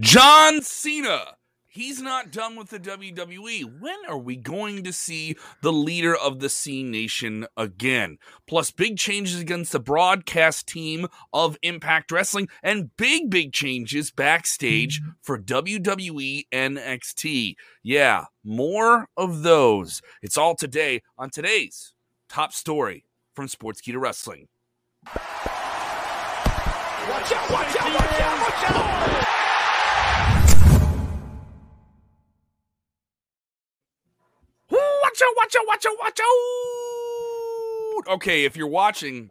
John Cena. He's not done with the WWE. When are we going to see the leader of the Cenation again? Plus, big changes against the broadcast team of Impact Wrestling and big, big changes backstage for WWE NXT. Yeah, more of those. It's all today on today's top story from Sportskeeda Wrestling. Watch out, watch out, watch out, watch out! Watch out, watch out, watch out, watch out. Okay, if you're watching,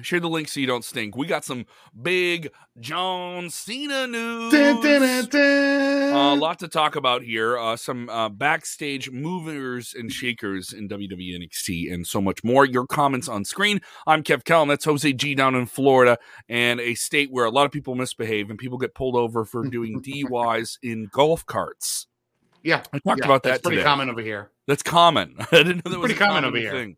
share the link so you don't stink. We got some big John Cena news. Dun, dun, dun, uh, a lot to talk about here. Uh, some uh, backstage movers and shakers in WWE NXT and so much more. Your comments on screen. I'm Kev Kellen. That's Jose G down in Florida and a state where a lot of people misbehave and people get pulled over for doing DUIs in golf carts. Yeah, I talked yeah, about that. That's pretty today. common over here. That's common. I didn't know that was pretty common, over here. Thing.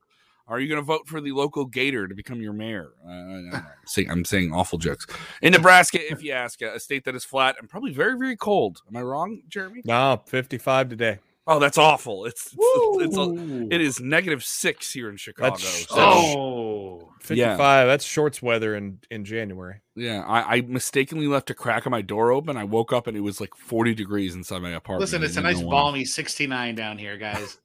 Are you going to vote for the local Gator to become your mayor? Uh, I'm, saying, I'm saying awful jokes. In Nebraska, if you ask, a state that is flat and probably very, very cold. Am I wrong, Jeremy? No, 55 today. Oh, that's awful. It's it's, it's a, it is negative six here in Chicago. That's, so. Oh, 55. Yeah. That's shorts weather in in January. Yeah, I, I, mistakenly left a crack of my door open. I woke up and it was like 40 degrees inside my apartment. Listen, it's a nice balmy 69 down here, guys.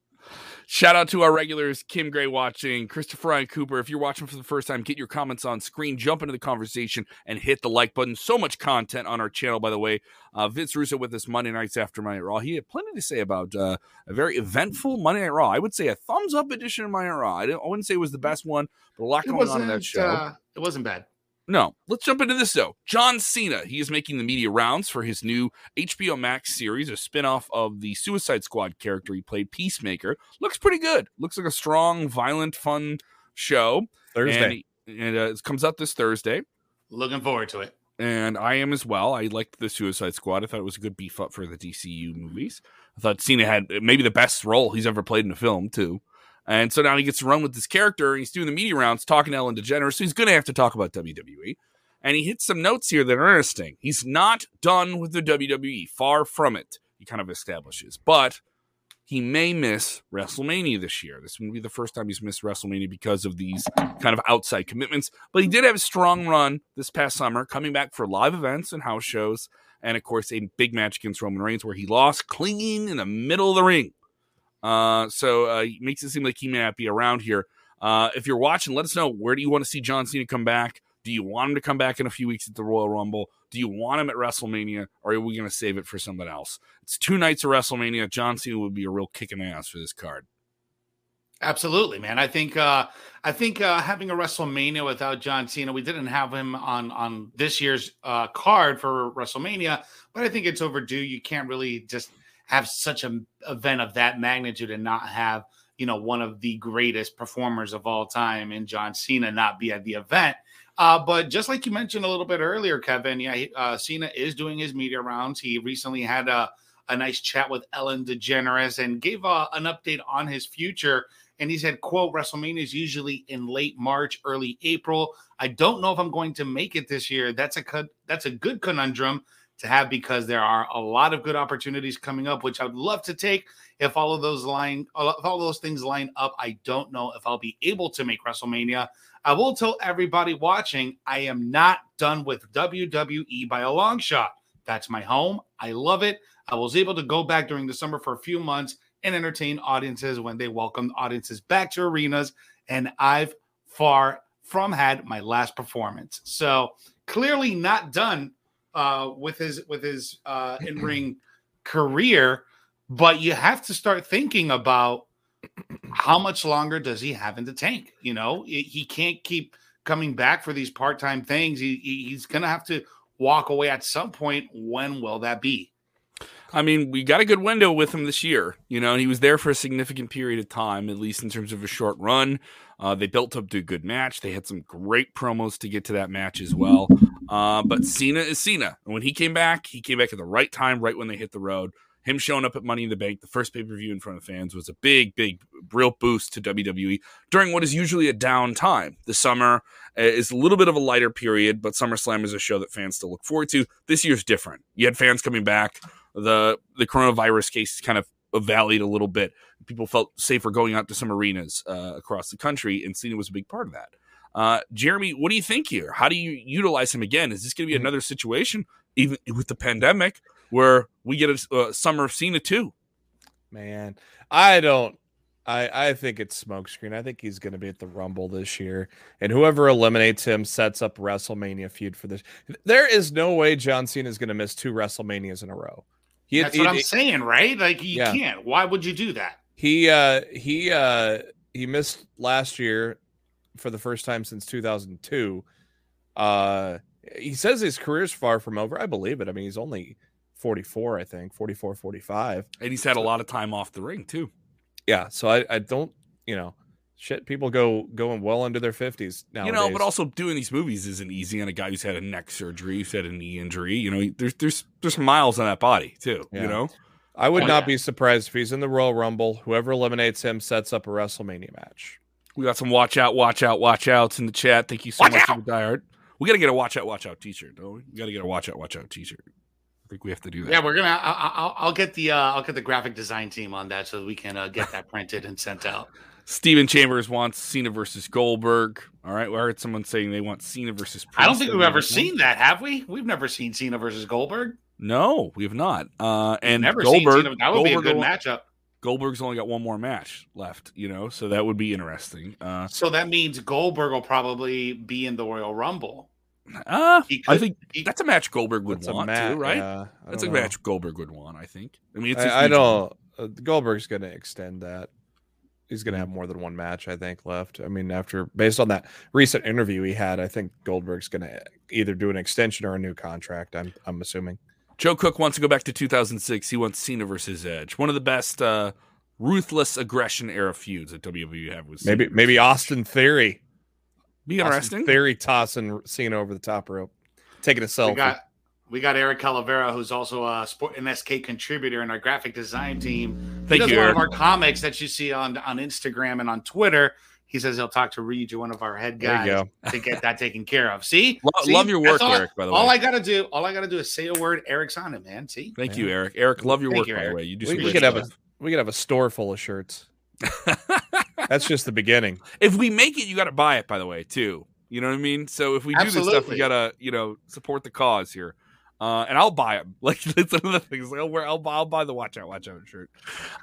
Shout out to our regulars, Kim Gray watching, Christopher Ryan Cooper. If you're watching for the first time, get your comments on screen, jump into the conversation, and hit the like button. So much content on our channel, by the way. Uh, Vince Russo with us Monday nights after Monday Night Raw. He had plenty to say about uh, a very eventful Monday Night Raw. I would say a thumbs up edition of Monday Night Raw. I, I wouldn't say it was the best one, but a lot going on in that show. Uh, it wasn't bad. No, let's jump into this though. John Cena, he is making the media rounds for his new HBO Max series, a spinoff of the Suicide Squad character he played, Peacemaker. Looks pretty good. Looks like a strong, violent, fun show. Thursday. And, and uh, it comes out this Thursday. Looking forward to it. And I am as well. I liked the Suicide Squad. I thought it was a good beef up for the DCU movies. I thought Cena had maybe the best role he's ever played in a film, too. And so now he gets to run with this character. He's doing the media rounds, talking to Ellen DeGeneres. So he's going to have to talk about WWE. And he hits some notes here that are interesting. He's not done with the WWE, far from it, he kind of establishes. But he may miss WrestleMania this year. This would be the first time he's missed WrestleMania because of these kind of outside commitments. But he did have a strong run this past summer, coming back for live events and house shows. And of course, a big match against Roman Reigns where he lost clinging in the middle of the ring. Uh, so uh, makes it seem like he may not be around here. Uh, if you're watching, let us know where do you want to see John Cena come back? Do you want him to come back in a few weeks at the Royal Rumble? Do you want him at WrestleMania, or are we going to save it for someone else? It's two nights of WrestleMania. John Cena would be a real kicking ass for this card. Absolutely, man. I think uh, I think uh, having a WrestleMania without John Cena, we didn't have him on on this year's uh, card for WrestleMania, but I think it's overdue. You can't really just have such an event of that magnitude and not have you know one of the greatest performers of all time in John Cena not be at the event. Uh, but just like you mentioned a little bit earlier, Kevin, yeah, uh, Cena is doing his media rounds. He recently had a, a nice chat with Ellen DeGeneres and gave uh, an update on his future. And he said, "quote WrestleMania is usually in late March, early April. I don't know if I'm going to make it this year. That's a that's a good conundrum to have because there are a lot of good opportunities coming up, which I would love to take. If all of those line, uh, if all those things line up, I don't know if I'll be able to make WrestleMania. I will tell everybody watching, I am not done with WWE by a long shot. That's my home. I love it. I was able to go back during the summer for a few months and entertain audiences when they welcomed audiences back to arenas. And I've far from had my last performance. So clearly not done uh, with his with his uh, in ring career, but you have to start thinking about how much longer does he have in the tank? You know, he can't keep coming back for these part time things. He, he's to have to walk away at some point. When will that be? I mean, we got a good window with him this year. You know, he was there for a significant period of time, at least in terms of a short run. Uh, they built up to a good match. They had some great promos to get to that match as well. Uh, but Cena is Cena. And when he came back, he came back at the right time, right when they hit the road. him showing up at Money in the Bank, the first pay per view in front of fans, was a big, big, real boost to WWE during what is usually a down time. The summer uh, is a little bit of a lighter period, but SummerSlam is a show that fans still look forward to. This year's different. You had fans coming back. The the coronavirus case kind of valleyed a little bit. People felt safer going out to some arenas uh, across the country, and Cena was a big part of that. Uh, Jeremy, what do you think here? How do you utilize him again? Is this going to be Mm-hmm. another situation, even with the pandemic, where we get a uh, summer of Cena too? Man, I don't. I I think it's smokescreen. I think he's going to be at the Rumble this year, and whoever eliminates him sets up WrestleMania feud for this. There is no way John Cena is going to miss two WrestleManias in a row. He That's he, what I'm saying, right? Like you Yeah. can't. Why would you do that? he uh he uh he missed last year for the first time since 2002. Uh, he says his career's far from over. I believe it. I mean, he's only 44, I think, 44, 45. And he's had a lot of time off the ring too. yeah so i i don't you know shit people go going well into their 50s now You know, but also doing these movies isn't easy on a guy who's had a neck surgery, who's had a knee injury. You know, there's there's there's miles on that body too. Yeah. You know, i would Oh, not yeah. be surprised if he's in the royal rumble whoever eliminates him sets up a wrestlemania match we got some watch out, watch out, watch outs in the chat. Thank you so Watch much out! for the diehard. We got to get a watch out, watch out T-shirt, don't we? We got to get a watch out, watch out T-shirt. I think we have to do that. Yeah, we're gonna. I, I, I'll, I'll get the. Uh, I'll get the graphic design team on that so we can uh, get that printed and sent out. Steven Chambers wants Cena versus Goldberg. All right, well, I heard someone saying they want Cena versus. I don't think we've ever seen that, have we? We've never seen Cena versus Goldberg. No, we have not. Uh, and never Goldberg, seen Cena. That would be a good will- matchup. Goldberg's only got one more match left, you know, so that would be interesting. Uh, So that means Goldberg will probably be in the Royal Rumble. uh He I think he- that's a match Goldberg would want ma- too, right? yeah, That's a know. match Goldberg would want. I think. I mean, it's. a I, I huge don't uh, goldberg's gonna extend that he's gonna have more than one match i think left i mean after based on that recent interview he had i think goldberg's gonna either do an extension or a new contract i'm i'm assuming Joe Cook wants to go back to 2006. He wants Cena versus Edge. One of the best uh, ruthless aggression era feuds that WWE have was maybe Cena maybe austin theory Edge. be interesting. Austin Theory tossing Cena over the top rope, taking a selfie. We got we got Eric Calavera, who's also a sport an SK contributor in our graphic design team. Thank He Thank does you, a lot Eric. of our comics that you see on on Instagram and on Twitter. He says he'll talk to Reed, one of our head guys, go. to get that taken care of. See, Lo- See? love your work, all, Eric. By the way, all I gotta do, all I gotta do is say a word. Eric's on it, man. See, thank Yeah. you, Eric. Eric, love your Thank work. you, by the way, you do We, some we could have a stuff. we could have a store full of shirts. That's just the beginning. if we make it, you got to buy it. By the way, too. You know what I mean? So if we do this stuff, we gotta you know support the cause here. Uh, and I'll buy them. Like that's of the things. Like, I'll wear. I'll, buy- I'll buy the watch out, watch out shirt.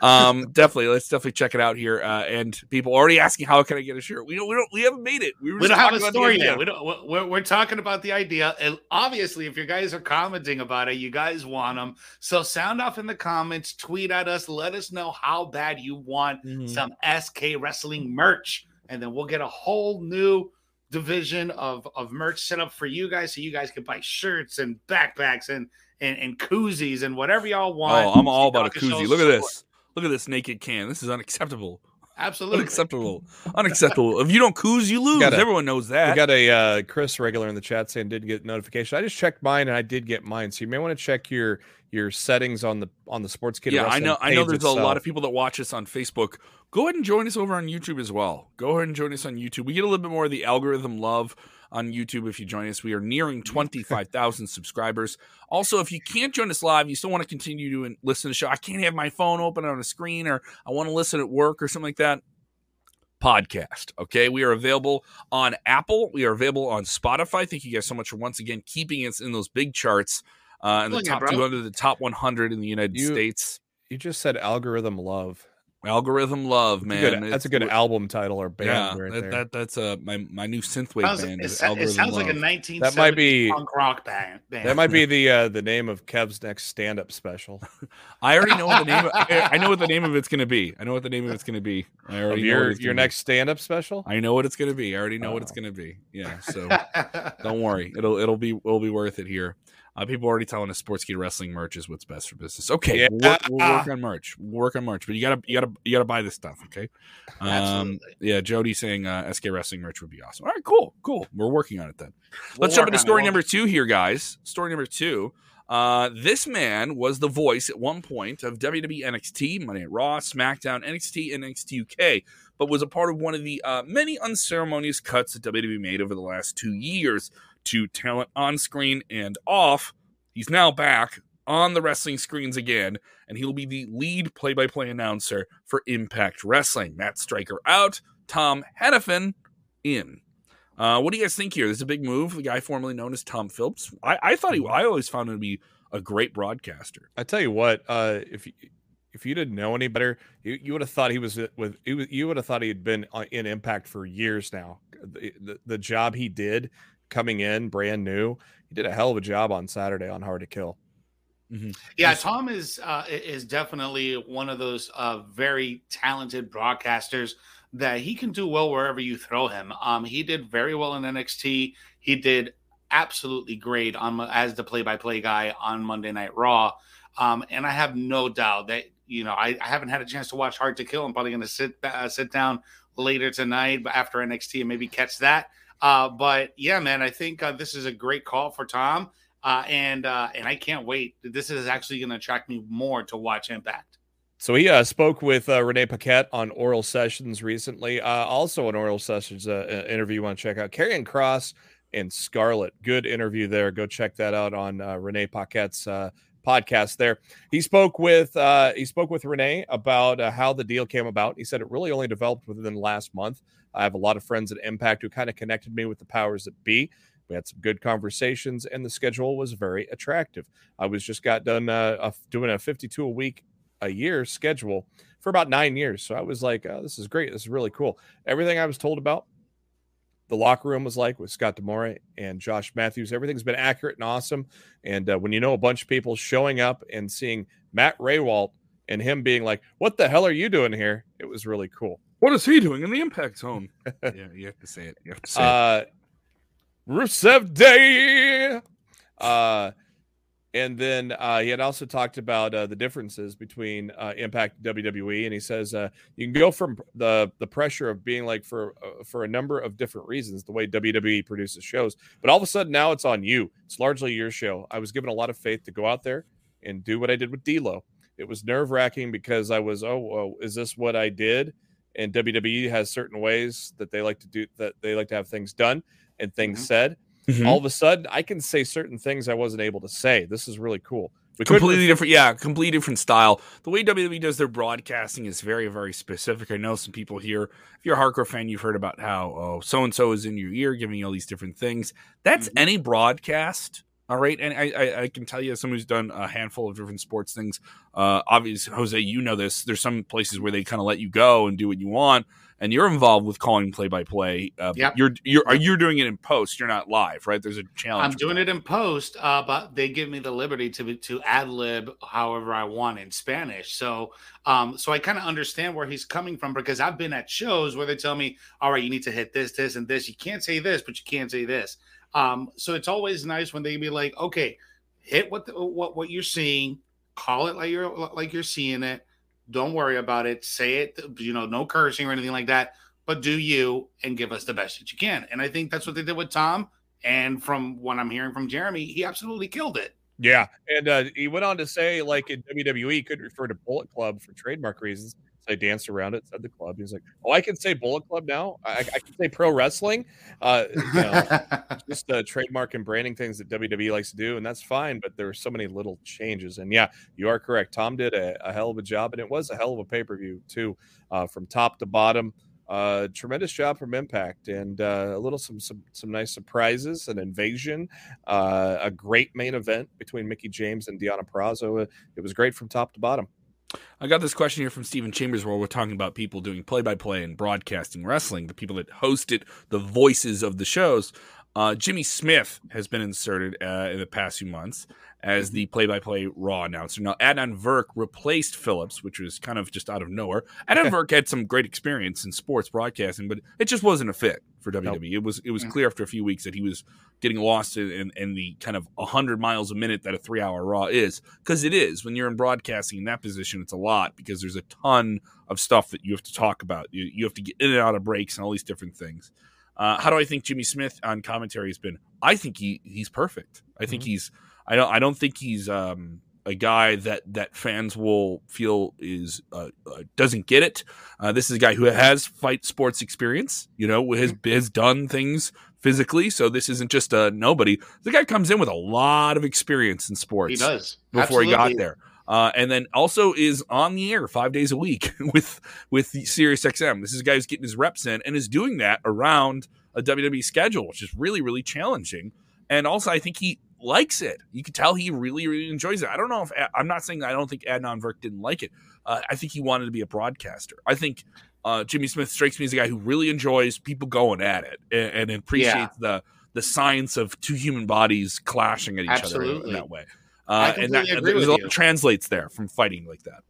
Um, definitely. Let's definitely check it out here. Uh, and people already asking how can I get a shirt? We don't. We don't. We haven't made it. We, were we don't have a story yet. We don't. We're, we're talking about the idea. And obviously, if you guys are commenting about it, you guys want them. So sound off in the comments, tweet at us, let us know how bad you want Mhm. some SK wrestling merch, and then we'll get a whole new division of of merch set up for you guys, so you guys can buy shirts and backpacks and and, and koozies and whatever y'all want. Oh, I'm all about a y'all can show koozie. Look at this. Look at this naked can. This is unacceptable. Absolutely. Unacceptable. Unacceptable. If you don't coos, you lose. Gotta- Everyone knows that. We got a uh, Chris regular in the chat saying did get notification. I just checked mine and I did get mine. So you may want to check your your settings on the on the Sports Kid. yeah, I know. I know. page There's a lot of people that watch us on Facebook. Go ahead and join us over on YouTube as well. Go ahead and join us on YouTube. We get a little bit more of the algorithm love on YouTube if you join us. We are nearing 25,000 subscribers. Also, if you can't join us live, you still want to continue to listen to the show. I can't have my phone open on a screen, or I want to listen at work or something like that. Podcast. Okay, we are available on Apple. We are available on Spotify. Thank you guys so much for once again keeping us in those big charts. Uh, in the top 200, the top 100 in the United You- States. You just said algorithm love. Algorithm Love, That's man. a good, that's a good album title or band Yeah, right that, there. that that's a my my new synthwave Sounds- band. it, is sa- it Algorithm sounds like a Love. 1970s That might be- punk rock band. band. that might be the uh, the name of Kev's next stand up special. I already know what the name. Of, I I know what the name of it's going to be. I know what the name of it's going to be. I already know your what your next stand up special. I know what it's going to be. I already know what it's Oh. going to be. Yeah. So don't worry. It'll it'll be it'll be worth it here. Uh, people are already telling us sports Sportskeeda Wrestling merch is what's best for business. Okay, Yeah. we'll, work, we'll work on merch. We'll work on merch, but you gotta you gotta you gotta buy this stuff. Okay. Um, Absolutely. yeah, Jody saying uh, SK Wrestling merch would be awesome. All right, cool, cool. We're working on it then. We'll Let's jump into story number two here, guys. Story number two. Uh, this man was the voice at one point of WWE NXT, Monday Night Raw, SmackDown, NXT, and NXT UK, but was a part of one of the uh, many unceremonious cuts that WWE made over the last two years to talent on screen and off. He's now back on the wrestling screens again, and he'll be the lead play by play announcer for Impact Wrestling. Matt Striker out, Tom Hannifan in. Uh, what do you guys think here? This is a big move. The guy formerly known as Tom Phillips. I, I thought he. I always found him to be a great broadcaster. I tell you what, uh, if you, if you didn't know any better, you, you would have thought he was with. You would have thought he had been uh, in Impact for years now. The, the, the job he did coming in brand new, he did a hell of a job on Saturday on Hard to Kill. Mm-hmm. Yeah, Tom is uh, is definitely one of those uh, very talented broadcasters that he can do well wherever you throw him. Um, he did very well in NXT. He did absolutely great on as the play-by-play guy on Monday Night Raw. Um, and I have no doubt that you know I, I, haven't had a chance to watch Hard to Kill. I'm probably going to sit uh, sit down later tonight after NXT and maybe catch that. Uh, but yeah, man, I think uh, this is a great call for Tom, uh, and uh, and I can't wait. This is actually going to attract me more to watch Impact. So he uh, spoke with uh, Renee Paquette on Oral Sessions recently. Uh, also, an Oral Sessions interview you want to check out. Karrion Kross and Scarlett. Good interview there. Go check that out on Renee Paquette's uh, podcast. There, he spoke with uh, he spoke with Renee about how the deal came about. He said it really only developed within the last month. I have a lot of friends at Impact who kind of connected me with the powers that be. We had some good conversations, and the schedule was very attractive. I was just got done uh, doing a 52 a week a year schedule for about nine years. So I was like, oh, this is great. This is really cool. Everything I was told about the locker room was like with Scott D'Amore and Josh Matthews. Everything's been accurate and awesome. And uh, when you know a bunch of people showing up and seeing Matt Rehwoldt and him being like, "What the hell are you doing here?" It was really cool. What is he doing in the Impact Zone? yeah, you have to say it. You have to say uh, it. Rusev Day. Uh, and then uh, he had also talked about uh, the differences between uh, Impact and WWE, and he says uh, you can go from the the pressure of being like for uh, for a number of different reasons, the way WWE produces shows, but all of a sudden now it's on you. It's largely your show. I was given a lot of faith to go out there and do what I did with D'Lo. It was nerve wracking because I was, oh, well, is this what I did? And WWE has certain ways that they like to do that they like to have things done and things mm-hmm. said Mm-hmm. All of a sudden, I can say certain things I wasn't able to say. This is really cool. We completely different, yeah, completely different style. The way WWE does their broadcasting is very, very specific. I know some people here. If you're a hardcore fan, you've heard about how oh, so and so is in your ear, giving you all these different things. That's mm-hmm. any broadcast. All right, and I, I, I, can tell you, as someone who's done a handful of different sports things, uh, obviously, Jose, you know this. There's some places where they kind of let you go and do what you want and you're involved with calling play by play. You're you're are you doing it in post? You're not live, right? There's a challenge. I'm doing that. it in post, uh, but they give me the liberty to to ad lib however I want in Spanish. So um, so I kind of understand where he's coming from because I've been at shows where they tell me, all right, you need to hit this, this, and this. You can't say this, but you can't say this. Um, so it's always nice when they be like, okay, hit what the, what what you're seeing, call it like you're like you're seeing it don't worry about it. Say it, you know, no cursing or anything like that, but do you and give us the best that you can. And I think that's what they did with Tom. And from what I'm hearing from Jeremy, he absolutely killed it. Yeah. And uh, he went on to say, like in WWE, could refer to Bullet Club for trademark reasons. I danced around it, said the club. He's like, "Oh, I can say Bullet Club now. I, I can say pro wrestling. Uh, you know, just uh, trademark and branding things that WWE likes to do, and that's fine. But there are so many little changes. And yeah, you are correct. Tom did a, a hell of a job, and it was a hell of a pay per view too, uh, from top to bottom. Uh, tremendous job from Impact, and uh, a little some some some nice surprises, an invasion, uh, a great main event between Mickie James and Deonna Purrazzo. It was great from top to bottom. I got this question here from Stephen Chambers where we're talking about people doing play by play and broadcasting wrestling, the people that host it, the voices of the shows. Uh, Jimmy Smith has been inserted uh, in the past few months as the play-by-play Raw announcer. Now, Adnan Virk replaced Phillips, which was kind of just out of nowhere. Adnan Virk had some great experience in sports broadcasting, but it just wasn't a fit for WWE. Nope. It was it was clear after a few weeks that he was getting lost in, in the kind of 100 miles a minute that a three-hour Raw is, because it is. When you're in broadcasting in that position, it's a lot because there's a ton of stuff that you have to talk about. You, you have to get in and out of breaks and all these different things. Uh, how do I think Jimmy Smith on commentary has been I think he he's perfect. I think Mm-hmm. he's I don't I don't think he's um a guy that that fans will feel is uh, uh, doesn't get it. Uh, this is a guy who has fight sports experience. You know, has Mm-hmm. has done things physically. So this isn't just a nobody. The guy comes in with a lot of experience in sports He does before he got there. Uh, and then also is on the air five days a week with with the Sirius XM. This is a guy who's getting his reps in and is doing that around a WWE schedule, which is really really challenging. And also, I think he likes it. You can tell he really really enjoys it. I don't know if I'm not saying I don't think Adnan Virk didn't like it. Uh, I think he wanted to be a broadcaster. I think uh, Jimmy Smith strikes me as a guy who really enjoys people going at it and, and appreciates the the science of two human bodies clashing at each other in that way. I Uh, and that, there's with a lot translates there from fighting like that.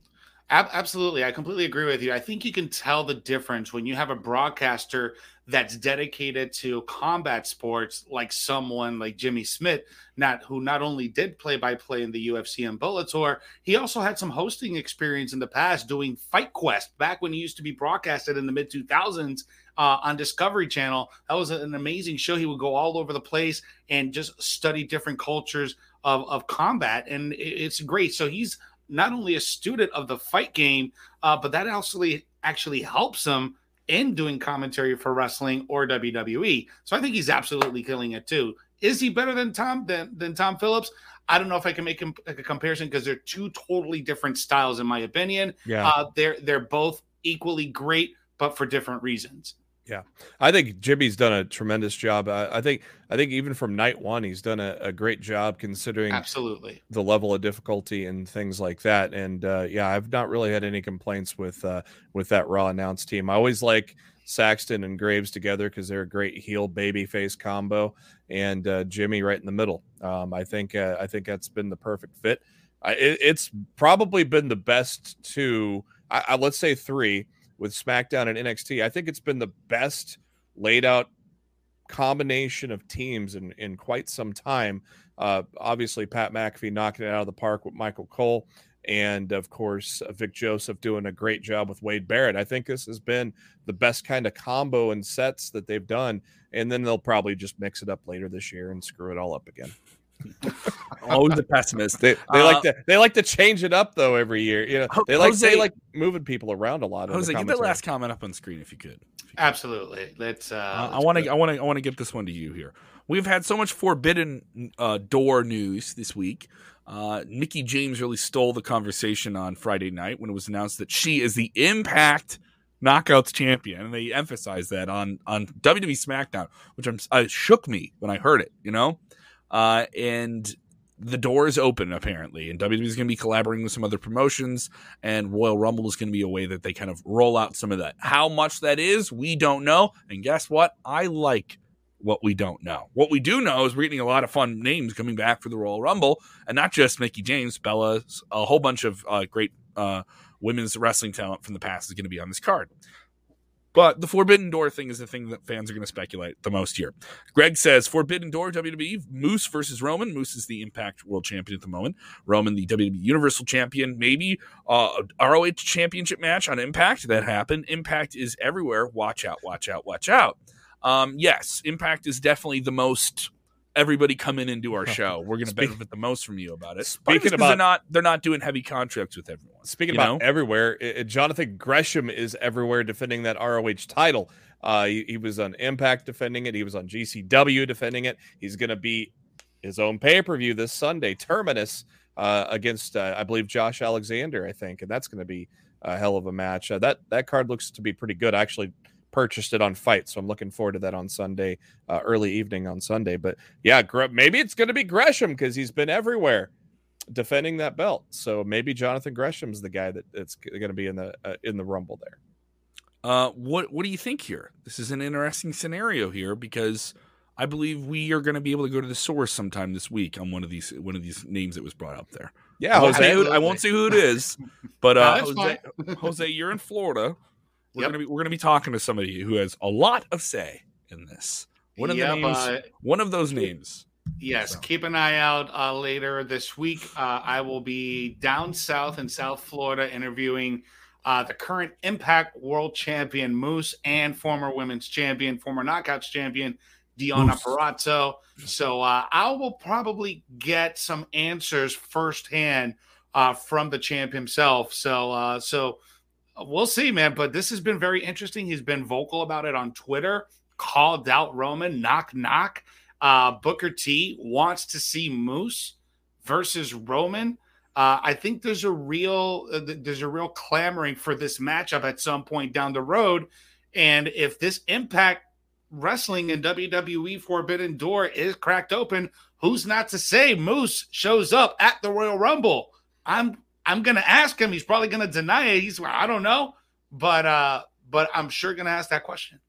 Ab- absolutely. I completely agree with you. I think you can tell the difference when you have a broadcaster that's dedicated to combat sports, like someone like Jimmy Smith, not who not only did play by play in the UFC and Bellator, he also had some hosting experience in the past doing Fight Quest back when he used to be broadcasted in the mid 2000s uh, on Discovery Channel. That was an amazing show. He would go all over the place and just study different cultures of, of combat, and it's great. So he's not only a student of the fight game, uh, but that actually actually helps him in doing commentary for wrestling or WWE. So I think he's absolutely killing it too. Is he better than Tom than, than Tom Phillips? I don't know if I can make him like a comparison because they're two totally different styles, in my opinion. Yeah. Uh, they're they're both equally great, but for different reasons. I think Jimmy's done a tremendous job. I, I think I think even from night one, he's done a, a great job considering Absolutely. the level of difficulty and things like that. And uh, yeah, I've not really had any complaints with uh, with that Raw announced team. I always like Saxton and Graves together because they're a great heel baby face combo, and uh, Jimmy right in the middle. Um, I think uh, I think that's been the perfect fit. I, it, it's probably been the best two. I, I, let's say three with SmackDown and NXT. I think it's been the best laid out combination of teams in, in quite some time. Uh, obviously, Pat McAfee knocking it out of the park with Michael Cole, and of course, uh, Vic Joseph doing a great job with Wade Barrett. I think this has been the best kind of combo and sets that they've done, and then they'll probably just mix it up later this year and screw it all up again. Always a pessimist. They, they like Uh, to they like to change it up though every year. You know, they like Jose- they like moving people around a lot. in the Jose, get that last comment up on screen if you could. If you could. Absolutely. Let's. Uh, Uh, I let's want to. I want to. I want to get this one to you here. We've had so much forbidden uh, door news this week. Uh, Mickie James really stole the conversation on Friday night when it was announced that she is the Impact Knockouts champion, and they emphasized that on on WWE SmackDown, which I'm, uh, shook me when I heard it. You know, uh, and the door is open apparently, and WWE is going to be collaborating with some other promotions, and Royal Rumble is going to be a way that they kind of roll out some of that. How much that is, we don't know. And guess what? I like what we don't know. What we do know is we're getting a lot of fun names coming back for the Royal Rumble, and not just Mickie James, Bella, a whole bunch of uh, great uh, women's wrestling talent from the past is going to be on this card. But the Forbidden Door thing is the thing that fans are going to speculate the most here. Greg says Forbidden Door WWE Moose versus Roman. Moose is the Impact World Champion at the moment. Roman, the WWE Universal Champion. Maybe uh, ROH Championship match on Impact that happened. Impact is everywhere. Watch out! Watch out! Watch out! Um, yes, Impact is definitely the most. Everybody come in and do our show. We're going to benefit the most from you about it. Speaking Part of it's 'cause about- they're not they're not doing heavy contracts with everyone. Speaking about know? everywhere, i- i- Jonathan Gresham is everywhere defending that ROH title. Uh, he, he was on Impact defending it. He was on GCW defending it. He's going to be his own pay per view this Sunday, Terminus, uh, against uh, I believe Josh Alexander, I think, and that's going to be a hell of a match. Uh, that that card looks to be pretty good. I actually purchased it on FITE, so I'm looking forward to that on Sunday, uh, early evening on Sunday. But yeah, Gre- maybe it's going to be Gresham because he's been everywhere defending that belt. So maybe Jonathan Gresham's the guy that that's going to be in the uh, in the Rumble there. Uh, what what do you think here? This is an interesting scenario here because I believe we are going to be able to go to the source sometime this week on one of these one of these names that was brought up there. Yeah, I won't, say Jose. who, I won't say who it is, but uh, that's Jose. Jose, you're in Florida. We're Yep. gonna be we're gonna be talking to somebody who has a lot of say in this. One of Yep, the names, uh, one of those names. Yes, So. keep an eye out uh, later this week. Uh, I will be down south in South Florida interviewing uh, the current Impact World Champion Moose and former Women's Champion, former Knockouts Champion Dion Moose. Apparazzo. So uh, I will probably get some answers firsthand uh, from the champ himself. So uh, so we'll see, man. But this has been very interesting. He's been vocal about it on Twitter. Called out Roman. Knock knock. Uh, Booker T wants to see Moose versus Roman. Uh, I think there's a real uh, there's a real clamoring for this matchup at some point down the road, and if this Impact Wrestling and WWE Forbidden Door is cracked open, who's not to say Moose shows up at the Royal Rumble? I'm I'm gonna ask him. He's probably gonna deny it. He's I don't know, but uh, but I'm sure gonna ask that question.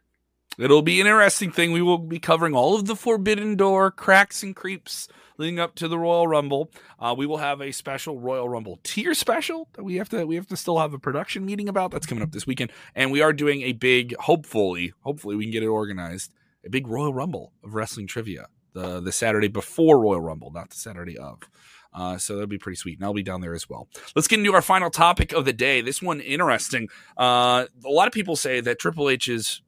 It'll be an interesting thing. We will be covering all of the Forbidden Door cracks and creeps leading up to the Royal Rumble. Uh, we will have a special Royal Rumble tier special that we have to we have to still have a production meeting about. That's coming up this weekend, and we are doing a big. Hopefully, hopefully we can get it organized. A big Royal Rumble of wrestling trivia the the Saturday before Royal Rumble, not the Saturday of. Uh, so that'll be pretty sweet. And I'll be down there as well. Let's get into our final topic of the day. This one interesting. Uh, a lot of people say that Triple H's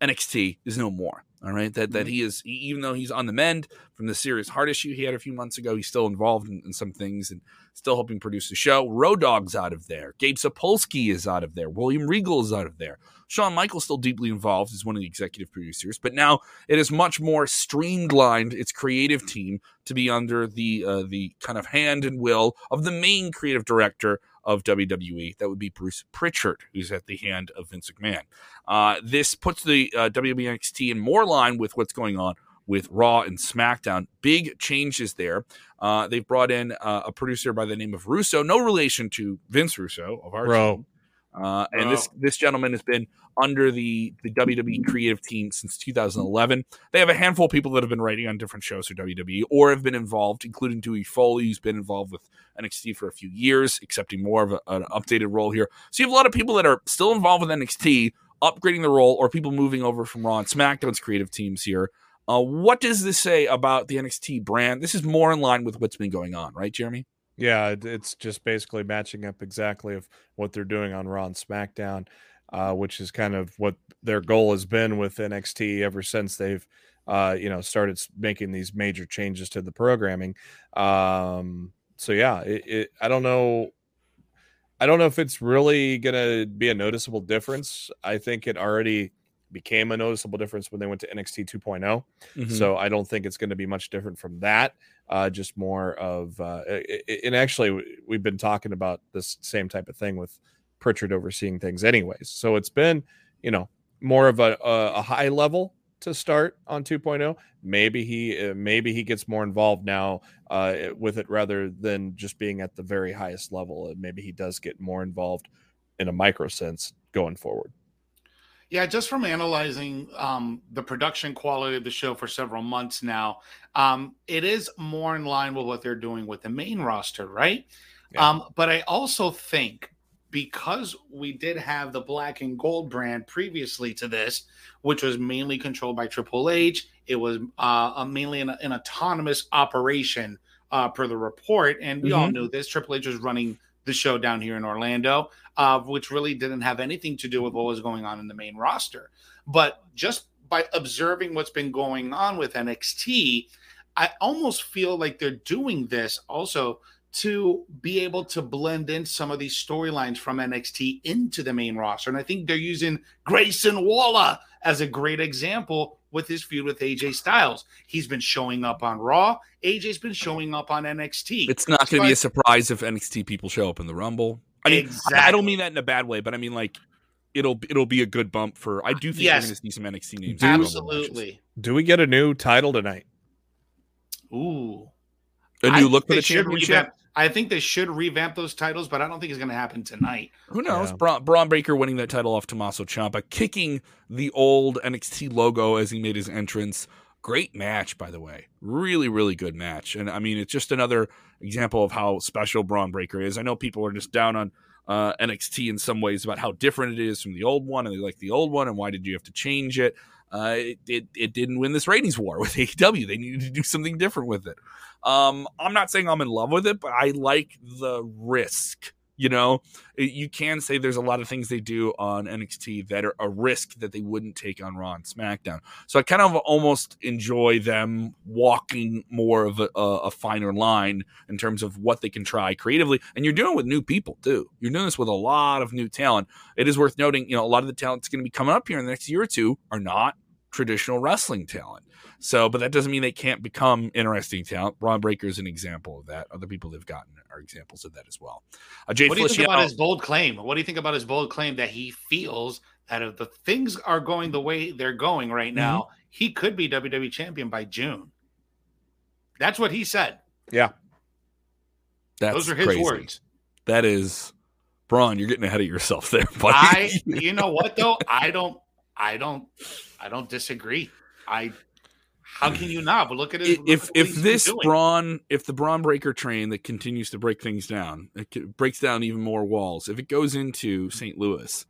NXT is no more. All right, that that he is even though he's on the mend from the serious heart issue he had a few months ago, he's still involved in, in some things and still helping produce the show. Road Dogg's out of there. Gabe Sapolsky is out of there. William Regal is out of there. Shawn Michaels still deeply involved as one of the executive producers, but now it is much more streamlined its creative team to be under the uh, the kind of hand and will of the main creative director of WWE. That would be Bruce Pritchard, who's at the hand of Vince McMahon. Uh, this puts the uh, WWE NXT in more line with what's going on with Raw and SmackDown. Big changes there. Uh, they've brought in uh, a producer by the name of Russo, no relation to Vince Russo of our Bro. team. Uh, and this this gentleman has been under the the WWE creative team since 2011. They have a handful of people that have been writing on different shows for WWE or have been involved, including Dewey Foley, who's been involved with NXT for a few years, accepting more of a, an updated role here. So you have a lot of people that are still involved with NXT, upgrading the role, or people moving over from Raw and SmackDown's creative teams here. Uh, what does this say about the NXT brand? This is more in line with what's been going on, right, Jeremy? Yeah, it's just basically matching up exactly of what they're doing on Raw and SmackDown, uh, which is kind of what their goal has been with NXT ever since they've, uh, you know, started making these major changes to the programming. Um, so yeah, it, it, I don't know. I don't know if it's really gonna be a noticeable difference. I think it already became a noticeable difference when they went to NXT 2.0. Mm-hmm. So I don't think it's going to be much different from that. Uh, just more of, uh, i- i- and actually, we've been talking about this same type of thing with Pritchard overseeing things, anyways. So it's been, you know, more of a, a, high level to start on 2.0. Maybe he, uh, maybe he gets more involved now uh, with it rather than just being at the very highest level. And maybe he does get more involved in a micro sense going forward. Yeah, just from analyzing um, the production quality of the show for several months now, um, it is more in line with what they're doing with the main roster, right? Yeah. Um, but I also think because we did have the black and gold brand previously to this, which was mainly controlled by Triple H, it was uh, a- mainly an, an autonomous operation uh, per the report. And we all Mhm. knew this. Triple H was running the show down here in Orlando uh, which really didn't have anything to do with what was going on in the main roster. But just by observing what's been going on with NXT, I almost feel like they're doing this also to be able to blend in some of these storylines from NXT into the main roster. And I think they're using Grayson Waller as a great example with his feud with AJ Styles. He's been showing up on Raw. AJ's been showing up on NXT. It's not going to be a surprise if NXT people show up in the Rumble. I mean, I- I don't mean that in a bad way, but I mean like it'll it'll be a good bump for. I do think Yes. we're going to see some NXT names. in the Rumble. Absolutely. Do we get a new title tonight? Ooh. a new think look for they the should championship. Revamp- I think they should revamp those titles, but I don't think it's going to happen tonight. Who knows? Yeah. Bron, Bron Breakker winning that title off Tommaso Ciampa, kicking the old NXT logo as he made his entrance. Great match, by the way. Really, really good match. And I mean, it's just another example of how special Bron Breakker is. I know people are just down on uh, NXT in some ways about how different it is from the old one, and they like the old one, and why did you have to change it? Uh, it, it, it didn't win this ratings war with AEW. They needed to do something different with it. Um, I'm not saying I'm in love with it, but I like the risk You know, you can say there's a lot of things they do on NXT that are a risk that they wouldn't take on Raw and SmackDown. So I kind of almost enjoy them walking more of a, a, finer line in terms of what they can try creatively. And you're doing it with new people too. You're doing this with a lot of new talent. It is worth noting, you know, a lot of the talent that's going to be coming up here in the next year or two are not traditional wrestling talent. So, but that doesn't mean they can't become interesting talent. Bron Breakker is an example of that. Other people they've gotten are examples of that as well. Uh, what do you think about his bold claim? What do you think about his bold claim that he feels that if the things are going the way they're going right now, mm-hmm. he could be WWE champion by June? That's what he said. Yeah. That's Those are his crazy. words. That is Bron, you're getting ahead of yourself there, buddy. I you know what though? I don't I don't I don't disagree. I how can you not? But look at it. If if this Bron, if the Bron Breakker train that continues to break things down, it breaks down even more walls. If it goes into St. Louis,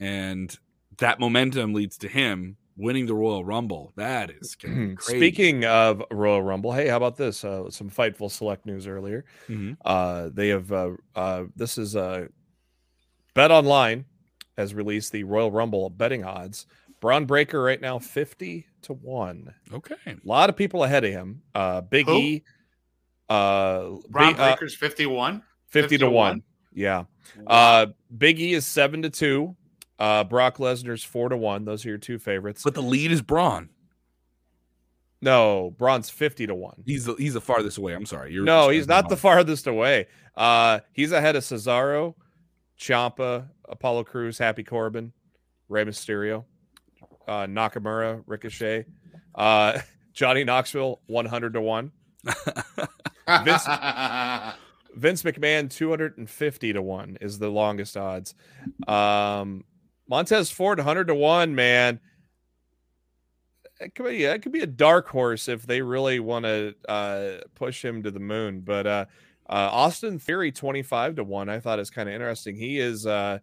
and that momentum leads to him winning the Royal Rumble, that is crazy. Speaking of Royal Rumble, hey, how about this? Uh, some Fightful Select news earlier. Mm-hmm. Uh, they have uh, uh this is uh, Bet Online has released the Royal Rumble betting odds. Bron Breakker right now fifty to one. Okay, a lot of people ahead of him. Uh, Big Who? E. Uh, Bron uh, Breakker's fifty one. 50 to 1. Yeah. Wow. Uh Big E is 7 to 2. Uh Brock Lesnar's 4 to 1. Those are your two favorites. But the lead is Bron. No, Bron's 50 to 1. He's the, he's the farthest away. I'm sorry. You're no, he's not the farthest away. Uh he's ahead of Cesaro, Ciampa, Apollo Crews, Happy Corbin, Rey Mysterio uh, Nakamura, Ricochet, uh, Johnny Knoxville, 100 to 1. Vince, Vince McMahon, 250 to 1 is the longest odds. Um, Montez Ford, 100 to 1, man. It could be, yeah, it could be a dark horse if they really want to uh, push him to the moon. But uh, Austin Theory, 25 to 1, I thought is kind of interesting. He is. Uh,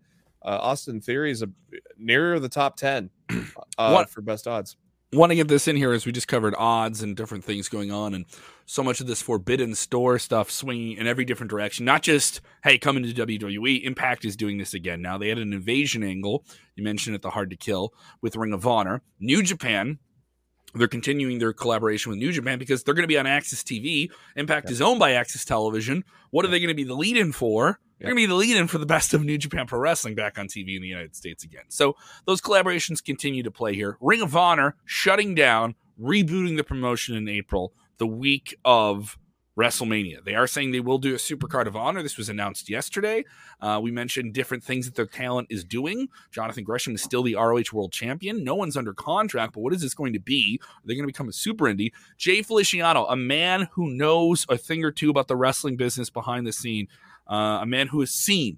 uh, Austin Theory is a, nearer the top 10 uh, what, for best odds. Want to get this in here as we just covered odds and different things going on, and so much of this forbidden store stuff swinging in every different direction. Not just hey, coming to WWE. Impact is doing this again now. They had an invasion angle. You mentioned it, the Hard to Kill with Ring of Honor. New Japan they're continuing their collaboration with New Japan because they're going to be on AXS TV. Impact is owned by AXS Television. What are they going to be the lead in for? They're going to be the lead in for the best of New Japan Pro Wrestling back on TV in the United States again. So those collaborations continue to play here. Ring of Honor shutting down, rebooting the promotion in April, the week of WrestleMania. They are saying they will do a Supercard of Honor. This was announced yesterday. Uh, we mentioned different things that their talent is doing. Jonathan Gresham is still the ROH World Champion. No one's under contract, but what is this going to be? Are they going to become a super indie? Jay Feliciano, a man who knows a thing or two about the wrestling business behind the scene, uh, a man who has seen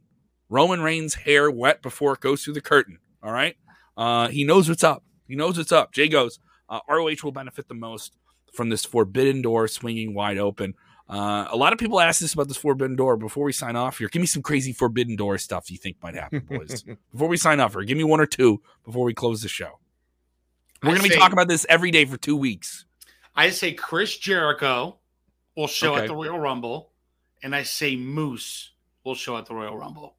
Roman Reigns' hair wet before it goes through the curtain. All right. Uh, he knows what's up. He knows what's up. Jay goes, uh, ROH will benefit the most from this forbidden door swinging wide open. Uh, a lot of people ask us about this forbidden door before we sign off here. Give me some crazy forbidden door stuff you think might happen, boys. before we sign off here, give me one or two before we close the show. We're going to be talking about this every day for two weeks. I say Chris Jericho will show okay. at the Royal Rumble and I say Moose will show at the Royal Rumble.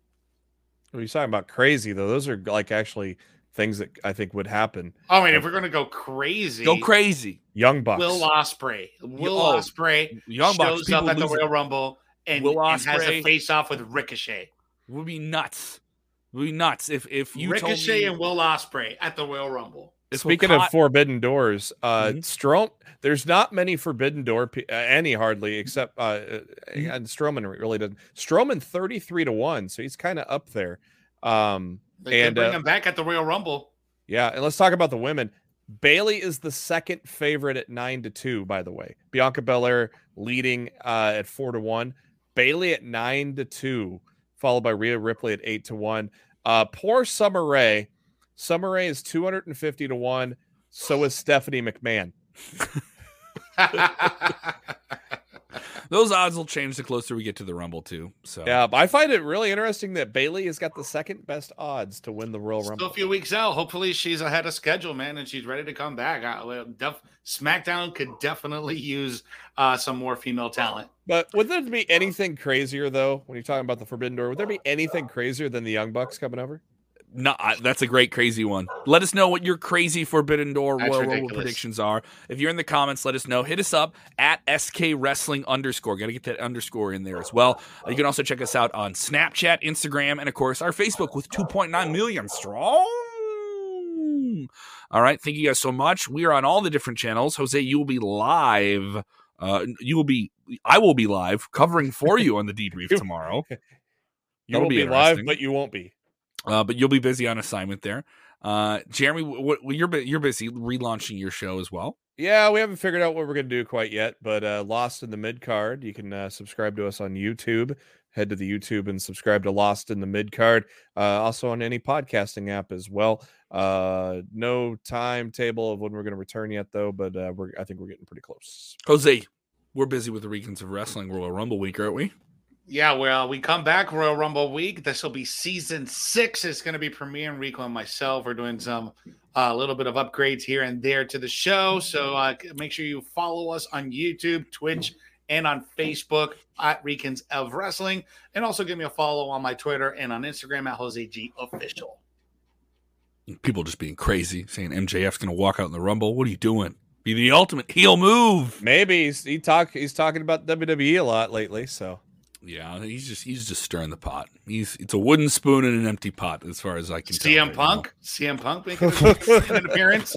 What are you talking about crazy though? Those are like actually things that I think would happen. Oh, I mean, if we're gonna go crazy, go crazy. Young Bucks, Will Ospreay, Will oh, Ospreay, Young Bucks shows up at the Royal Rumble and, Will Ospreay, and has a face off with Ricochet. Would be nuts. Would be nuts if if you Ricochet me, and Will Ospreay at the Royal Rumble. Speaking of forbidden doors, uh, mm-hmm. Strom, there's not many forbidden door, uh, any hardly, except uh, uh, mm-hmm. and Strowman really doesn't. Strowman 33 to 1, so he's kind of up there. Um, they and bring uh, him back at the Royal Rumble. Yeah, and let's talk about the women. Bayley is the second favorite at nine to two. By the way, Bianca Belair leading uh, at four to one. Bayley at nine to two, followed by Rhea Ripley at eight to one. Uh, poor Summer Rae Summer Rae is 250 to 1. So is Stephanie McMahon. Those odds will change the closer we get to the Rumble too. So Yeah, but I find it really interesting that Bayley has got the second best odds to win the Royal Still Rumble. a few weeks out. Hopefully, she's ahead of schedule, man, and she's ready to come back. I, well, def- SmackDown could definitely use uh, some more female talent. But would there be anything crazier though when you're talking about the Forbidden Door? Would there be anything crazier than the Young Bucks coming over? No, I- that's a great crazy one. Let us know what your crazy Forbidden Door That's Royal Rumble predictions are. If you're in the comments, let us know. Hit us up at SK Wrestling underscore. Got to get that underscore in there as well. Uh, You can also check us out on Snapchat, Instagram, and of course our Facebook with 2.9 million strong. All right, thank you guys so much. We are on all the different channels. Jose, you will be live. Uh, you will be. I will be live covering for you on the debrief You- tomorrow. You That'll will be be, live, but you won't be. Uh, but you'll be busy on assignment there. Uh, Jeremy, what, what, you're you're busy relaunching your show as well. Yeah, we haven't figured out what we're going to do quite yet, but uh, Lost in the Mid Card. You can uh, subscribe to us on YouTube. Head to the YouTube and subscribe to Lost in the Mid Card. Uh, also on any podcasting app as well. Uh, no timetable of when we're going to return yet, though, but uh, we're I think we're getting pretty close. Jose, we're busy with the Regions of Wrestling Royal Rumble week, aren't we? Yeah, well, we come back Royal Rumble week. This will be season six. It's going to be premiere. Rico and myself are doing some a little bit of upgrades here and there to the show. So uh, make sure you follow us on YouTube, Twitch, and on Facebook at Recons of Wrestling, and also give me a follow on my Twitter and on Instagram at Jose G Official. People just being crazy, saying MJF's going to walk out in the Rumble. What are you doing? Be the ultimate heel move. Maybe he's he talk he's talking about WWE a lot lately, so Yeah, he's just he's just stirring the pot. He's it's a wooden spoon in an empty pot, as far as I can tell. CM right now. Punk, CM Punk making an appearance.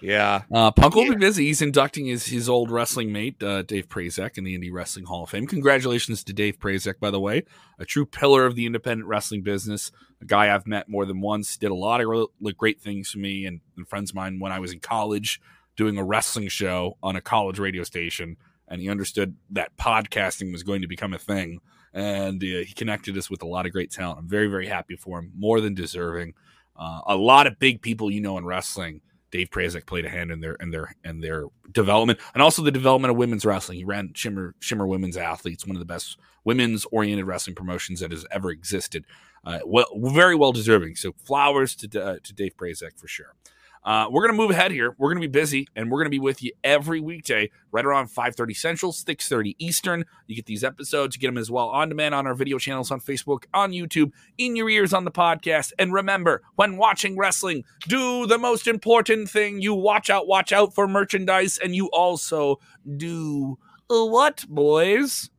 yeah. Uh, Punk will Yeah. be busy. He's inducting his, his old wrestling mate, uh, Dave Prazak, in the Indie Wrestling Hall of Fame. Congratulations to Dave Prazak, by the way, a true pillar of the independent wrestling business. A guy I've met more than once, did a lot of really great things for me and, and friends of mine when I was in college doing a wrestling show on a college radio station. And he understood that podcasting was going to become a thing. And uh, he connected us with a lot of great talent. I'm very, very happy for him. More than deserving. Uh, a lot of big people you know in wrestling Dave Prazak played a hand in their in their in their development and also the development of women's wrestling. He ran Shimmer Shimmer Women's Athletes, one of the best women's oriented wrestling promotions that has ever existed. Uh, well, very well deserving. So flowers to uh, to Dave Prazak for sure. Uh, we're gonna move ahead here. We're gonna be busy, and we're gonna be with you every weekday, right around five thirty Central, six thirty Eastern. You get these episodes, you get them as well on demand on our video channels on Facebook, on YouTube, in your ears on the podcast. And remember, when watching wrestling, do the most important thing. You watch out, watch out for merchandise, and you also do what, boys?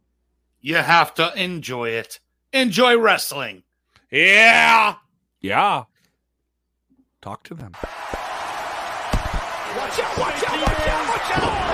You have to enjoy it. Enjoy wrestling. Yeah. Yeah. Talk to them. Watch out, watch out, watch out, watch out!